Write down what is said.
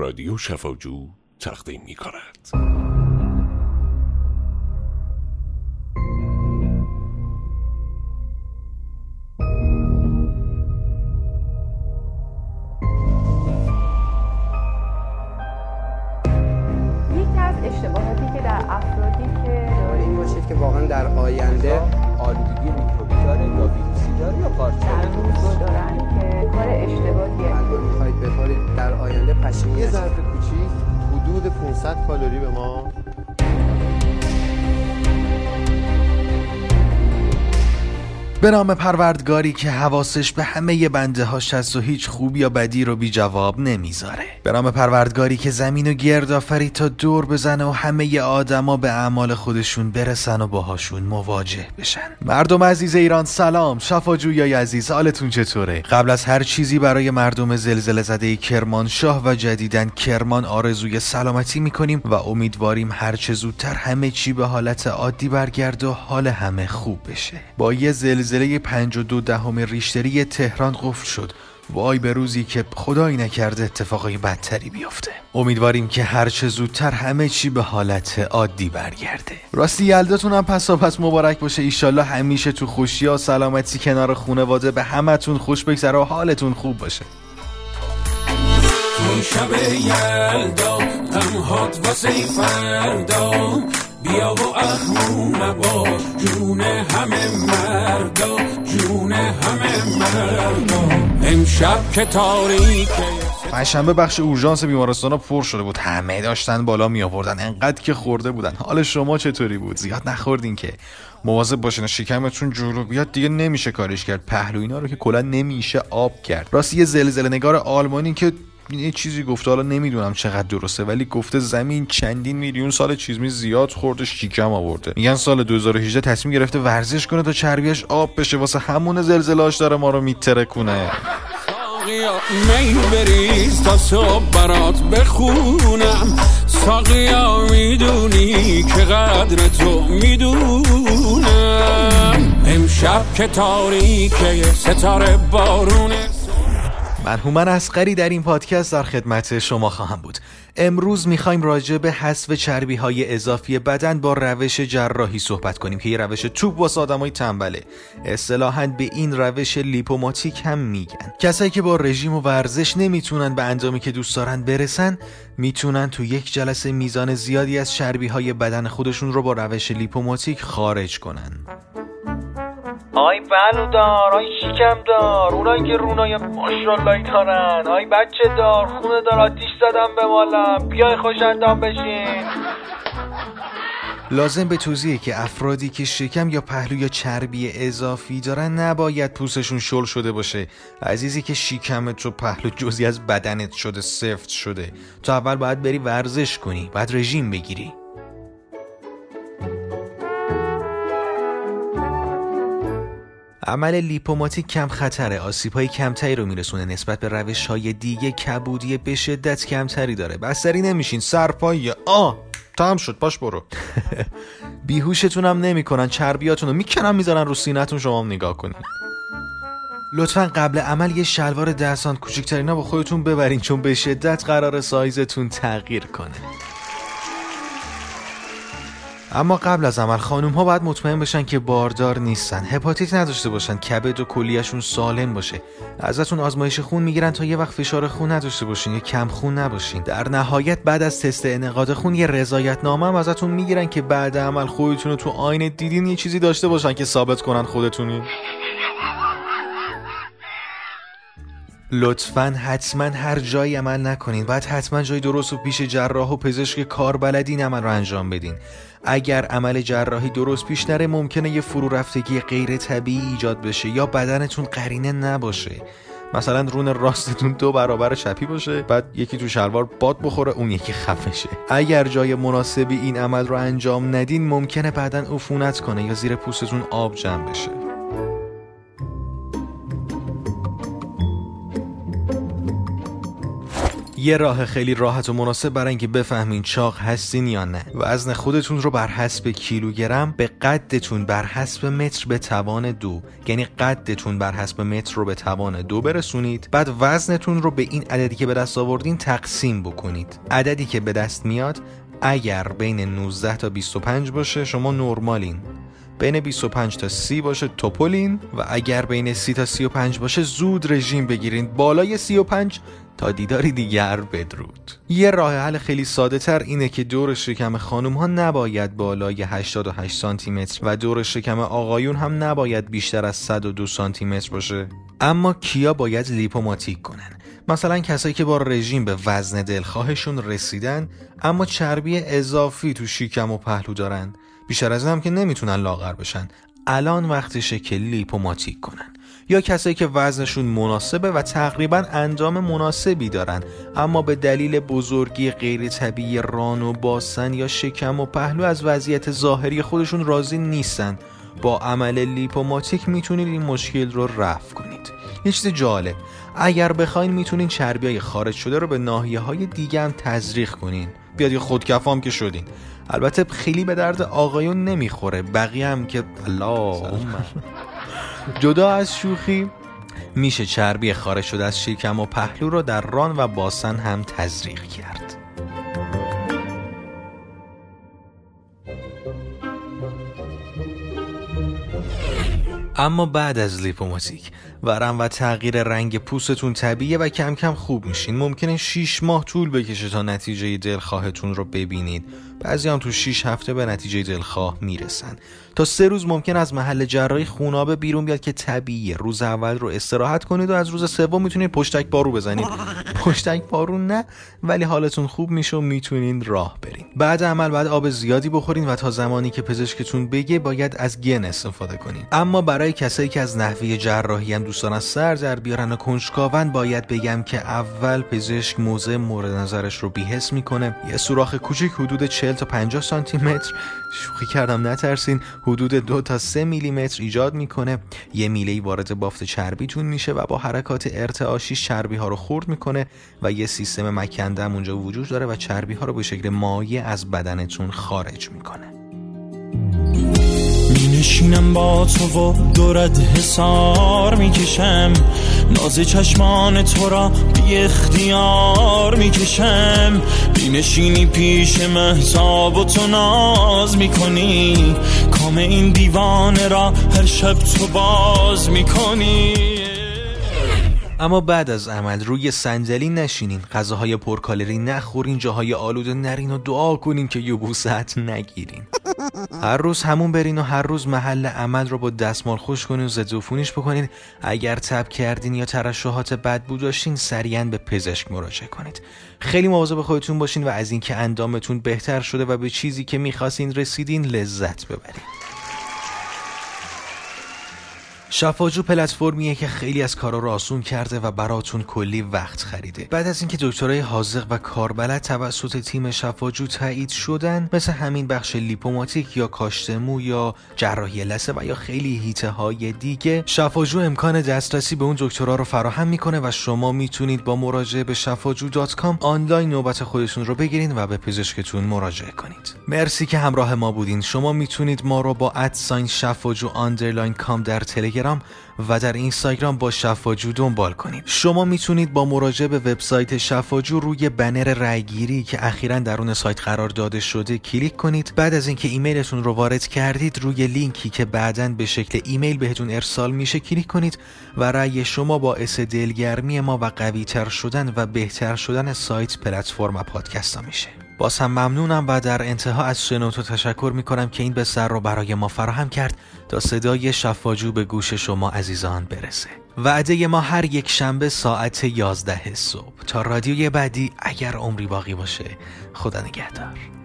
رادیو شفاجو تقدیم می کند یکی از اشتباهاتی که در افرادی که این باشید که واقعا در آینده آلودگی میکروبی داره یا ویروسی داره یا دارن که کار اشتباهیه. بخورید در آینده پشیمون یه. ظرف کوچیک حدود 500 کالری به ما به نام پروردگاری که حواسش به همه بنده هاش هست و هیچ خوب یا بدی رو بی جواب نمی‌ذاره. به نام پروردگاری که زمین و گرد آفرید تا دور بزنه و همه آدما به اعمال خودشون برسن و باهاشون مواجه بشن. مردم عزیز ایران سلام. شفاجویای عزیز حالتون چطوره؟ قبل از هر چیزی برای مردم زلزله زده کرمانشاه و جدیدن کرمان آرزوی سلامتی می‌کنیم و امیدواریم هرچه زودتر همه چی به حالت عادی برگرد و حال همه خوب بشه. با یه زلزله 52 دهم ریشتری تهران قفل شد. وای به روزی که خدایی نکرده اتفاقای بدتری بیفته. امیدواریم که هرچه زودتر همه چی به حالت عادی برگرده. راستی یلداتون هم پس پس مبارک باشه. ایشالله همیشه تو خوشی و سلامتی کنار خونواده به همتون. خوش بگذره و حالتون خوب باشه. شب یلدا واسه فردا. بیا و اخمو مباش جون همه مردا جون همه مردا. امشب که تاریکه پنجشنبه بخش اورژانس بیمارستان پر شده بود. همه داشتن بالا می آوردن انقدر که خورده بودن. حال شما چطوری بود؟ زیاد نخوردین که. مواظب باشین شکمتون جلو بیاد دیگه نمیشه کارش کرد. پهلو اینا رو که کلا نمیشه آب کرد. راستی یه زلزله نگار آلمانی که یه چیزی گفته حالا نمی‌دونم چقدر درسته ولی گفته زمین چندین میلیون سال چیزمی زیاد خورده شیکم آورده. میگن سال 2018 تصمیم گرفته ورزش کنه تا چربیش آب بشه واسه همون زلزلاش داره ما رو میترکونه. ساقیا می بریز تا صبح برات بخونم. ساقیا می‌دونی که تو می‌دونم. امشب که تاریکه ستاره بارونه. من هومن اسقری در این پادکست در خدمت شما خواهم بود. امروز می‌خوایم راجع به حذف چربی های اضافی بدن با روش جراحی صحبت کنیم که یه روش توپ واسه آدمای تنبله. اصطلاحا به این روش لیپوماتیک هم میگن. کسایی که با رژیم و ورزش نمی‌تونن به اندامی که دوست دارن برسن می‌تونن تو یک جلسه میزان زیادی از چربی های بدن خودشون رو با روش لیپوماتیک خارج کنن. آی بلو دار آی شکم دار اونایی که رونای ماشاللهی دارن آی بچه دار خونه دار آتیش زدم به مالم بیای خوش اندام بشین. لازم به توضیحه که افرادی که شکم یا پهلو یا چربی اضافی دارن نباید پوستشون شل شده باشه. عزیزی که شکمت و پهلو جزی از بدنت شده سفت شده. تو اول باید بری ورزش کنی بعد رژیم بگیری. عمل لیپوماتیک کم خطره. آسیب های کمتری رو میرسونه. نسبت به روش های دیگه کبودی به شدت کمتری داره. بستری نمیشین. سرپایی. آ! تمام شد. باش برو. بیهوشتون هم نمی‌کنن. چربیاتون رو می‌کنن می‌ذارن رو سینتون شما هم نگاه کنین. لطفا قبل عمل یه شلوار ده سانت کوچیکترینا با خودتون ببرین چون به شدت قرار سایزتون تغییر کنه. اما قبل از عمل خانوم ها باید مطمئن بشن که باردار نیستن. هپاتیت نداشته باشن. کبد و کلیهشون سالم باشه. ازتون آزمایش خون می‌گیرن تا یه وقت فشار خون نداشته باشین. یا کم خون نباشین. در نهایت بعد از تست انعقاد خون یه رضایت نامه هم ازتون می‌گیرن که بعد عمل خودتون رو تو آینه دیدین یه چیزی داشته باشن که ثابت کنن خودتونی لطفا حتما هر جایی عمل نکنین. باید حتما جای درست و پیش جراح و پزشک کاربلد این عمل رو انجام بدین. اگر عمل جراحی درست پیش نره ممکنه یه فرو رفتگی غیر طبیعی ایجاد بشه یا بدنتون قرینه نباشه. مثلا رون راستتون دو برابر چپی باشه بعد یکی تو شلوار باد بخوره اون یکی خفه شه. اگر جای مناسبی این عمل رو انجام ندین ممکنه بعدا عفونت کنه یا زیر پوستتون آب جمع بشه. یه راه خیلی راحت و مناسب برای اینکه بفهمین چاق هستین یا نه. وزن خودتون رو بر حسب کیلوگرم به قدتون بر حسب متر به توان دو. یعنی قدتون بر حسب متر رو به توان دو برسونید. بعد وزنتون رو به این عددی که به دست آوردین تقسیم بکنید. عددی که به دست میاد اگر بین 19 تا 25 باشه شما نرمالین. بین 25 تا 30 باشه توپولین. و اگر بین 30 تا 35 باشه زود رژیم بگیرین. بالای 35 تا دیداری دیگر بدرود. یه راه حل خیلی ساده تر اینه که دور شکم خانم ها نباید بالای 88 سانتی متر و دور شکم آقایون هم نباید بیشتر از 102 سانتی متر باشه. اما کیا باید لیپوماتیک کنن؟ مثلا کسایی که با رژیم به وزن دلخواهشون رسیدن اما چربی اضافی تو شیکم و پهلو دارن. بیشتر از هم که نمی‌تونن لاغر بشن. الان وقتشه که لیپوماتیک کنن. یا کسایی که وزنشون مناسبه و تقریبا اندام مناسبی دارن اما به دلیل بزرگی غیر طبیعی ران و باسن یا شکم و پهلو از وضعیت ظاهری خودشون راضی نیستن. با عمل لیپوماتیک می‌تونید این مشکل رو رفع کنید. یه چیز جالب اگر بخواین می‌تونین چربی های خارج شده رو به ناحیه های دیگه هم تزریق کنین. بیاد یه خودکفام که شدین. البته خیلی به درد آقایون نمی‌خوره بقیه هم که الله. جدا از شوخی میشه چربی خارج شده از شکم و پهلو رو در ران و باسن هم تزریق کرد. اما بعد از لیپوماتیک ورم و تغییر رنگ پوستتون طبیعیه و کم کم خوب میشین. ممکنه 6 ماه طول بکشه تا نتیجه دلخواهتون رو ببینید. بعضی هم تو 6 هفته به نتیجه دلخواه می‌رسن. تا سه روز ممکن از محل جراحی خونابه بیرون بیاد که طبیعیه. روز اول رو استراحت کنید و از روز سوم می‌تونید پشتک بارو بزنید. پشتک بارو نه ولی حالتون خوب میشه و می‌تونین راه برین بعد عمل بعد آب زیادی بخورین و تا زمانی که پزشکتون بگه باید از گن استفاده کنین اما برای کسایی که از نحوه جراحی هم دوستان از سر در بیارن و کنجکاون باید بگم که اول پزشک موضع مورد نظرش رو بیهس می‌کنه. یه سوراخ کوچیک حدود 40 تا 50 سانتی متر. شوخی کردم نترسین. حدود دو تا سه میلیمتر ایجاد می‌کنه. یه میله وارد بافت چربیتون میشه و با حرکات ارتعاشیش چربی ها رو خورد می‌کنه و یه سیستم مکنده اونجا وجود داره و چربی ها رو به شکل مایع از بدنتون خارج می‌کنه. می نشینم با تو و دورت حسار می‌کشم. ناز چشمان تو را بی اختیار می‌کشم. می نشینی پیش محتاب و تو ناز می‌کنی. کام این دیوانه را هر شب تو باز می‌کنی. اما بعد از عمل روی صندلی نشینین غذاهای پرکالری نخورین جاهای آلوده نرین و دعا کنین که یبوست نگیرین. هر روز همون برین و هر روز محل عمل رو با دستمال خوش کنین و ضد عفونیش بکنین. اگر تب کردین یا ترشحات بد بود داشتین سریعا به پزشک مراجعه کنید. خیلی مواظب خودتون باشین و از اینکه اندامتون بهتر شده و به چیزی که می‌خواستین رسیدین لذت ببرین شفاجو پلتفرمیه که خیلی از کارا رو آسون کرده و براتون کلی وقت خریده. بعد از اینکه دکترای حاذق و کاربلد توسط تیم شفاجو تایید شدن مثل همین بخش لیپوماتیک یا کاشت مو یا جراحی لثه و یا خیلی حیطه های دیگه شفاجو امکان دسترسی به اون دکترا رو فراهم می‌کنه و شما می‌تونید با مراجعه به شفاجو.com آنلاین نوبت خودتون رو بگیرین و به پزشکتون مراجعه کنید. مرسی که همراه ما بودین. شما می‌تونید ما رو با at sign شفاجو underline com در تلگرام و در اینستاگرام با شفاجو دنبال کنید. شما می‌تونید با مراجعه به وبسایت شفاجو روی بنر رأیگیری که اخیرا درون سایت قرار داده شده کلیک کنید. بعد از اینکه ایمیلتون رو وارد کردید روی لینکی که بعدا به شکل ایمیل بهتون ارسال میشه کلیک کنید و رأی شما باعث دلگرمی ما و قویتر شدن و بهتر شدن سایت پلتفرم پادکست میشه. باز هم ممنونم و در انتها از شنوتو تشکر می‌کنم که این بستر رو برای ما فراهم کرد تا صدای شفاجو به گوش شما عزیزان برسه. وعده ما هر یک شنبه ساعت 11 صبح. تا رادیوی بعدی اگر عمری باقی باشه خدا نگهدار.